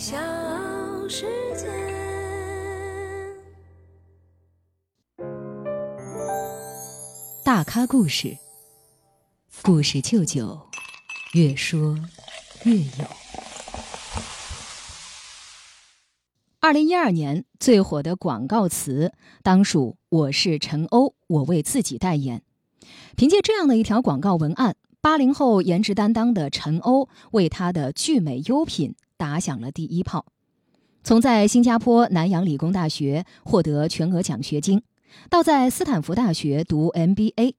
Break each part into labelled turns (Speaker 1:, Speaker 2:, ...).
Speaker 1: 小世界。
Speaker 2: 大咖故事，故事舅舅，越说越有。二零一二年最火的广告词当属“我是陈欧，我为自己代言”。凭借这样的一条广告文案，八零后颜值担当的陈欧为他的聚美优品打响了第一炮。从在新加坡南洋理工大学获得全额奖学金，到在斯坦福大学读 MBA，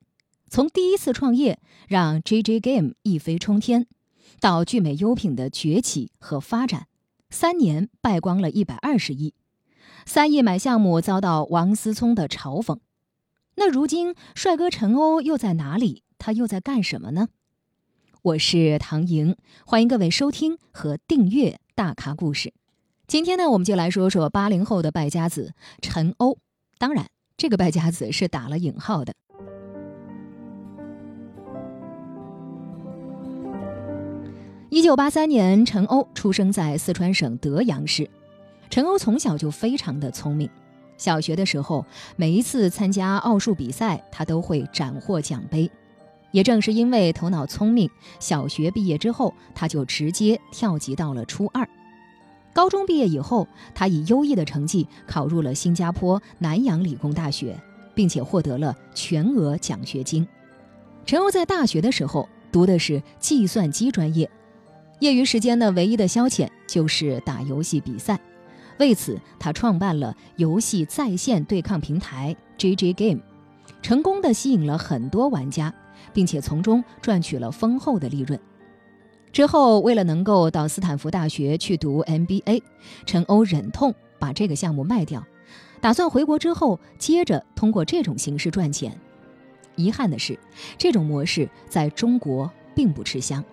Speaker 2: 从第一次创业让 JJ Game 一飞冲天，到聚美优品的崛起和发展。三年败光了一百二十亿，三亿买项目遭到王思聪的嘲讽。那如今帅哥陈欧又在哪里？他又在干什么呢？我是唐莹，欢迎各位收听和订阅《大咖故事》。今天呢，我们就来说说八零后的败家子陈欧。当然，这个败家子是打了引号的。一九八三年，陈欧出生在四川省德阳市。陈欧从小就非常的聪明，小学的时候，每一次参加奥数比赛，他都会斩获奖杯。也正是因为头脑聪明，小学毕业之后，他就直接跳级到了初二。高中毕业以后，他以优异的成绩考入了新加坡南洋理工大学，并且获得了全额奖学金。陈欧在大学的时候读的是计算机专业。业余时间的唯一的消遣就是打游戏比赛，为此他创办了游戏在线对抗平台 JJ Game，成功的吸引了很多玩家，并且从中赚取了丰厚的利润。之后，为了能够到斯坦福大学去读 MBA，陈欧忍痛把这个项目卖掉，打算回国之后接着通过这种形式赚钱。遗憾的是，这种模式在中国并不吃香。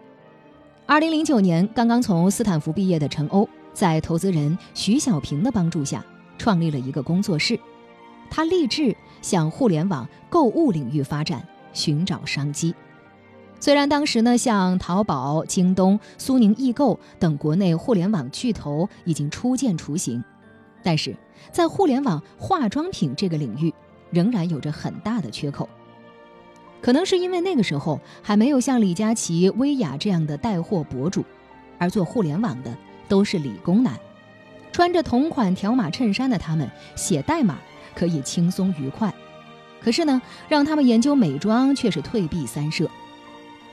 Speaker 2: 二零零九年，刚刚从斯坦福毕业的陈欧，在投资人徐小平的帮助下，创立了一个工作室。他立志向互联网购物领域发展，寻找商机。虽然当时呢，像淘宝、京东、苏宁易购等国内互联网巨头已经初见雏形，但是在互联网化妆品这个领域，仍然有着很大的缺口。可能是因为那个时候还没有像李佳琦、薇娅这样的带货博主，而做互联网的都是理工男，穿着同款条码衬衫的他们写代码可以轻松愉快，可是呢，让他们研究美妆却是退避三舍。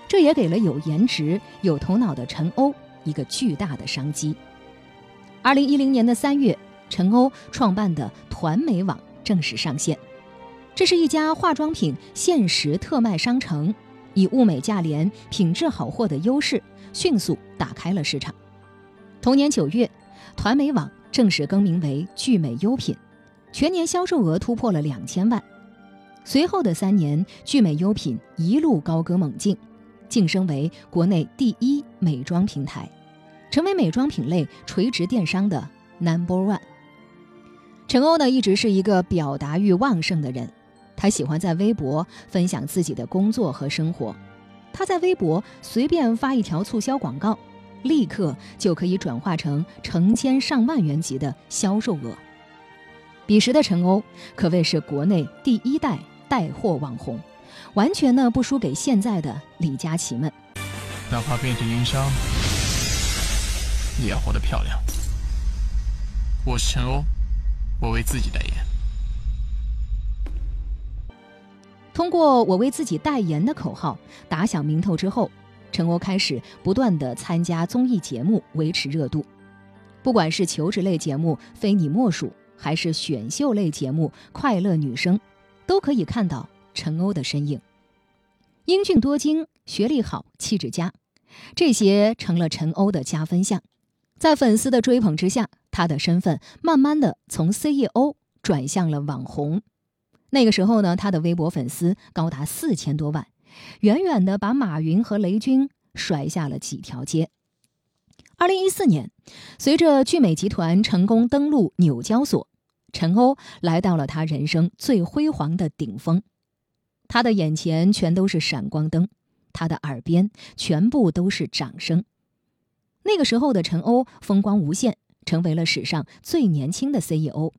Speaker 2: 这也给了有颜值、有头脑的陈欧一个巨大的商机。二零一零年的三月，陈欧创办的团美网正式上线。这是一家化妆品限时特卖商城，以物美价廉、品质好货的优势，迅速打开了市场。同年九月，团美网正式更名为聚美优品，全年销售额突破了两千万。随后的三年，聚美优品一路高歌猛进，晋升为国内第一美妆平台，成为美妆品类垂直电商的 Number One。陈欧呢，一直是一个表达欲旺盛的人。他喜欢在微博分享自己的工作和生活。他在微博随便发一条促销广告，立刻就可以转化成成千上万元级的销售额。彼时的陈欧可谓是国内第一代带货网红，完全呢不输给现在的李佳琦们。
Speaker 3: 哪怕遍体鳞伤，也要活得漂亮。我是陈欧，我为自己代言。
Speaker 2: 通过“我为自己代言”的口号打响名头之后，陈欧开始不断的参加综艺节目维持热度。不管是求职类节目《非你莫属》，还是选秀类节目《快乐女声》，都可以看到陈欧的身影。英俊多金、学历好、气质佳，这些成了陈欧的加分项。在粉丝的追捧之下，他的身份慢慢的从 CEO 转向了网红。那个时候呢，他的微博粉丝高达四千多万，远远的把马云和雷军甩下了几条街。二零一四年，随着聚美集团成功登陆纽交所，陈欧来到了他人生最辉煌的顶峰。他的眼前全都是闪光灯，他的耳边全部都是掌声。那个时候的陈欧风光无限，成为了史上最年轻的 CEO。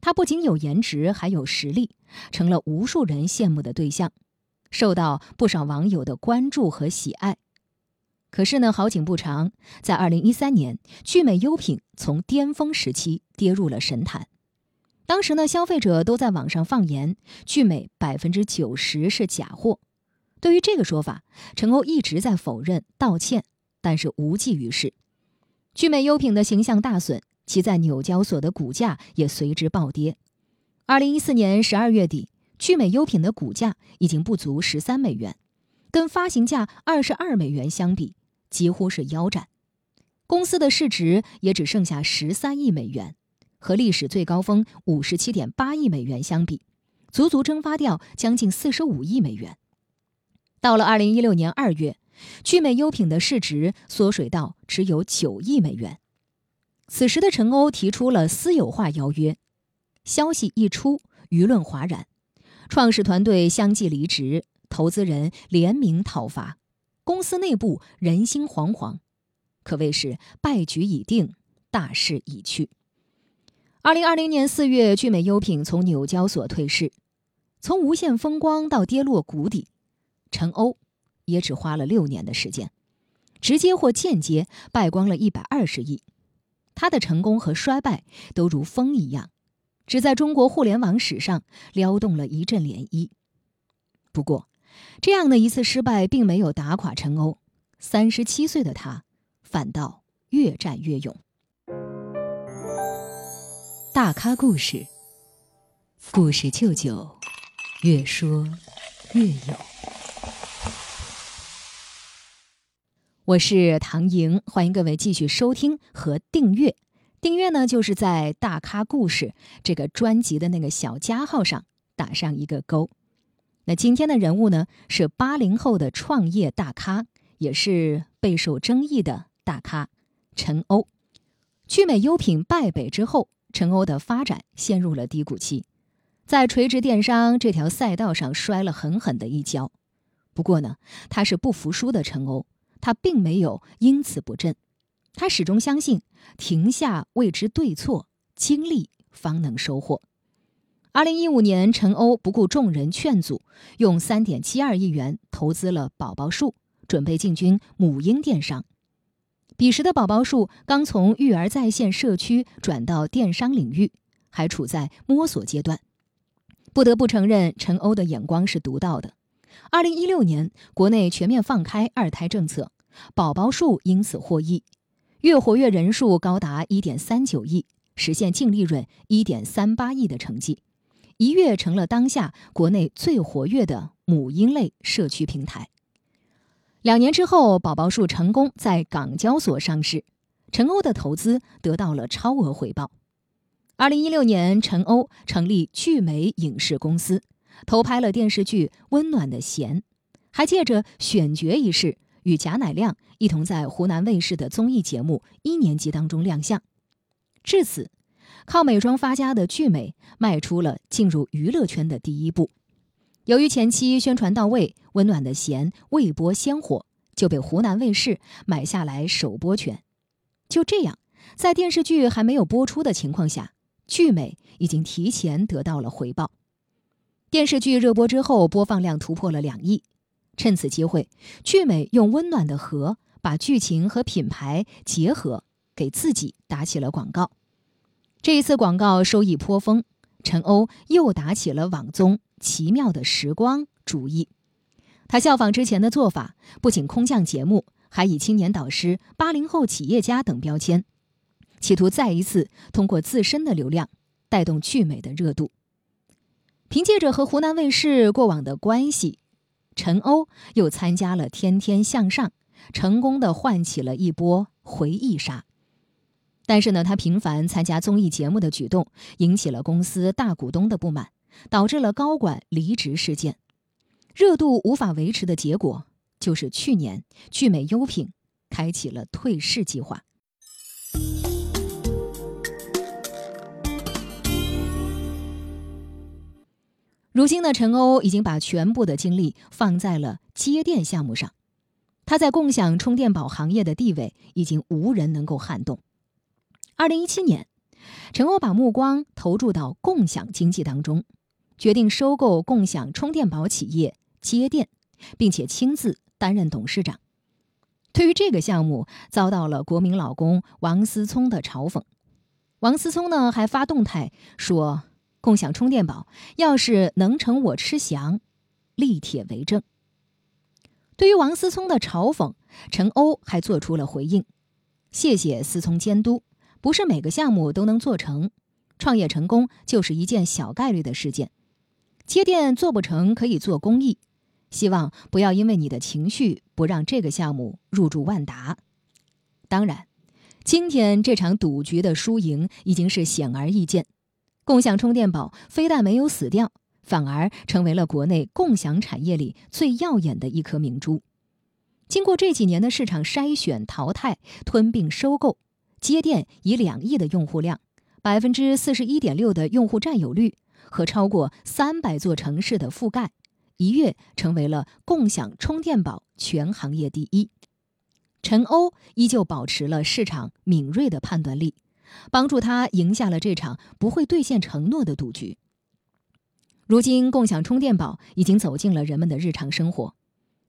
Speaker 2: 他不仅有颜值，还有实力，成了无数人羡慕的对象，受到不少网友的关注和喜爱。可是呢，好景不长，在二零一三年，聚美优品从巅峰时期跌入了神坛。当时呢，消费者都在网上放言，聚美百分之九十是假货。对于这个说法，陈欧一直在否认、道歉，但是无济于事。聚美优品的形象大损，其在纽交所的股价也随之暴跌。二零一四年十二月底，聚美优品的股价已经不足十三美元，跟发行价二十二美元相比。几乎是腰斩，公司的市值也只剩下十三亿美元，和历史最高峰五十七点八亿美元相比，足足蒸发掉将近四十五亿美元。到了二零一六年二月，聚美优品的市值缩水到只有九亿美元。此时的陈欧提出了私有化邀约，消息一出，舆论哗然，创始团队相继离职，投资人联名讨伐。公司内部人心惶惶，可谓是败局已定，大势已去。二零二零年四月，聚美优品从纽交所退市，从无限风光到跌落谷底，陈欧也只花了六年的时间，直接或间接败光了一百二十亿。他的成功和衰败都如风一样，只在中国互联网史上撩动了一阵涟漪。不过，这样的一次失败，并没有打垮陈欧。三十七岁的他，反倒越战越勇。大咖故事，故事舅舅，越说越有。我是唐莹，欢迎各位继续收听和订阅。订阅呢，就是在“大咖故事”这个专辑的那个小加号上打上一个勾。那今天的人物呢，是八零后的创业大咖，也是备受争议的大咖陈欧。聚美优品败北之后，陈欧的发展陷入了低谷期，在垂直电商这条赛道上摔了狠狠的一跤。不过呢，他是不服输的陈欧，他并没有因此不振，他始终相信停下未知对错，经历方能收获。二零一五年，陈欧不顾众人劝阻，用三点七二亿元投资了宝宝树，准备进军母婴电商。彼时的宝宝树刚从育儿在线社区转到电商领域，还处在摸索阶段。不得不承认，陈欧的眼光是独到的。二零一六年，国内全面放开二胎政策，宝宝树因此获益，月活跃人数高达一点三九亿，实现净利润一点三八亿的成绩。一跃成了当下国内最活跃的母婴类社区平台。两年之后，宝宝树成功在港交所上市，陈欧的投资得到了超额回报。二零一六年，陈欧成立聚美影视公司，投拍了电视剧《温暖的弦》，还借着选角一事与贾乃亮一同在湖南卫视的综艺节目《一年级》当中亮相。至此。靠美妆发家的聚美迈出了进入娱乐圈的第一步。由于前期宣传到位，《温暖的弦》未播先火，就被湖南卫视买下来首播权。就这样，在电视剧还没有播出的情况下，聚美已经提前得到了回报。电视剧热播之后，播放量突破了两亿。趁此机会，聚美用温暖的河把剧情和品牌结合，给自己打起了广告。这一次广告收益颇丰，陈欧又打起了网综《奇妙的时光》主意。他效仿之前的做法，不仅空降节目，还以青年导师、八零后企业家等标签，企图再一次通过自身的流量带动聚美的热度。凭借着和湖南卫视过往的关系，陈欧又参加了《天天向上》，成功的唤起了一波回忆杀。但是呢，他频繁参加综艺节目的举动引起了公司大股东的不满，导致了高管离职事件，热度无法维持的结果就是去年聚美优品开启了退市计划。如今的陈欧已经把全部的精力放在了接电项目上，他在共享充电宝行业的地位已经无人能够撼动。二零一七年，陈欧把目光投注到共享经济当中，决定收购共享充电宝企业接电，并且亲自担任董事长。对于这个项目，遭到了国民老公王思聪的嘲讽。王思聪呢，还发动态说：“共享充电宝要是能成我吃翔，立帖为证。”对于王思聪的嘲讽，陈欧还做出了回应：“谢谢思聪监督，不是每个项目都能做成，创业成功就是一件小概率的事件。接电做不成可以做公益。”希望不要因为你的情绪不让这个项目入驻万达。当然，今天这场赌局的输赢已经是显而易见。共享充电宝非但没有死掉，反而成为了国内共享产业里最耀眼的一颗明珠。经过这几年的市场筛选、淘汰、吞并、收购，接电以两亿的用户量、百分之四十一点六的用户占有率和超过三百座城市的覆盖。一跃成为了共享充电宝全行业第一。陈欧依旧保持了市场敏锐的判断力，帮助他赢下了这场不会兑现承诺的赌局。如今，共享充电宝已经走进了人们的日常生活。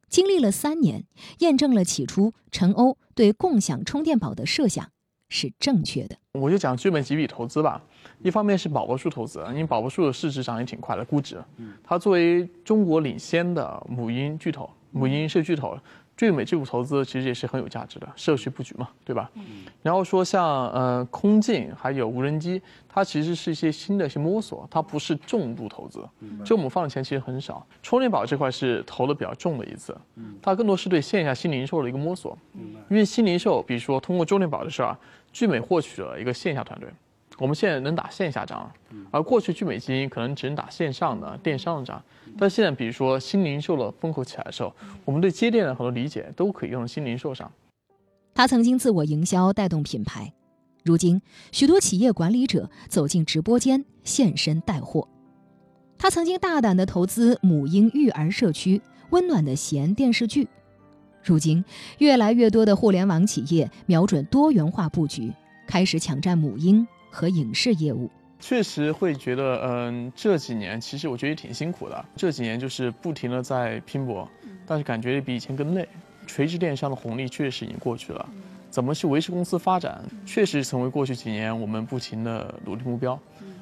Speaker 2: 经历了三年，验证了起初陈欧对共享充电宝的设想是正确的。
Speaker 4: 我就讲剧本几笔投资吧。一方面是宝宝树投资，因为宝宝树的市值涨也挺快的，估值。它作为中国领先的母婴巨头、母婴是巨头，聚美这股投资其实也是很有价值的，社区布局嘛，对吧？然后说像呃空镜还有无人机，它其实是一些新的一些摸索，它不是重度投资，就我们放的钱其实很少。充电宝这块是投的比较重的一次，它更多是对线下新零售的一个摸索，因为新零售，比如说通过充电宝的事儿，聚美获取了一个线下团队。我们现在能打线下仗，而过去聚美基因可能只能打线上的电商的仗。但现在，比如说新零售的风口起来的时候，我们对接电的很多理解都可以用新零售上。
Speaker 2: 他曾经自我营销带动品牌，如今许多企业管理者走进直播间现身带货。他曾经大胆的投资母婴育儿社区、温暖的弦电视剧，如今越来越多的互联网企业瞄准多元化布局，开始抢占母婴。和影视业务，
Speaker 4: 确实会觉得，嗯，这几年其实我觉得也挺辛苦的。这几年就是不停的在拼搏，但是感觉比以前更累。垂直电商的红利确实已经过去了，怎么去维持公司发展，确实成为过去几年我们不停的努力目标。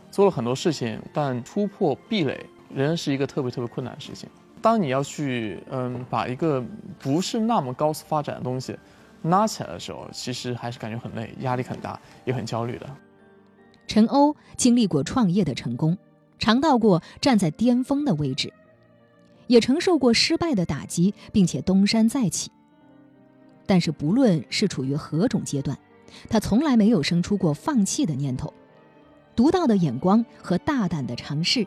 Speaker 4: 做了很多事情，但突破壁垒仍然是一个特别特别困难的事情。当你要去，嗯，把一个不是那么高速发展的东西拉起来的时候，其实还是感觉很累，压力很大，也很焦虑的。
Speaker 2: 陈欧经历过创业的成功，尝到过站在巅峰的位置，也承受过失败的打击，并且东山再起。但是，不论是处于何种阶段，他从来没有生出过放弃的念头。独到的眼光和大胆的尝试，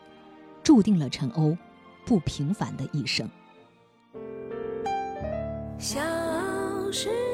Speaker 2: 注定了陈欧不平凡的一生。
Speaker 1: 小时。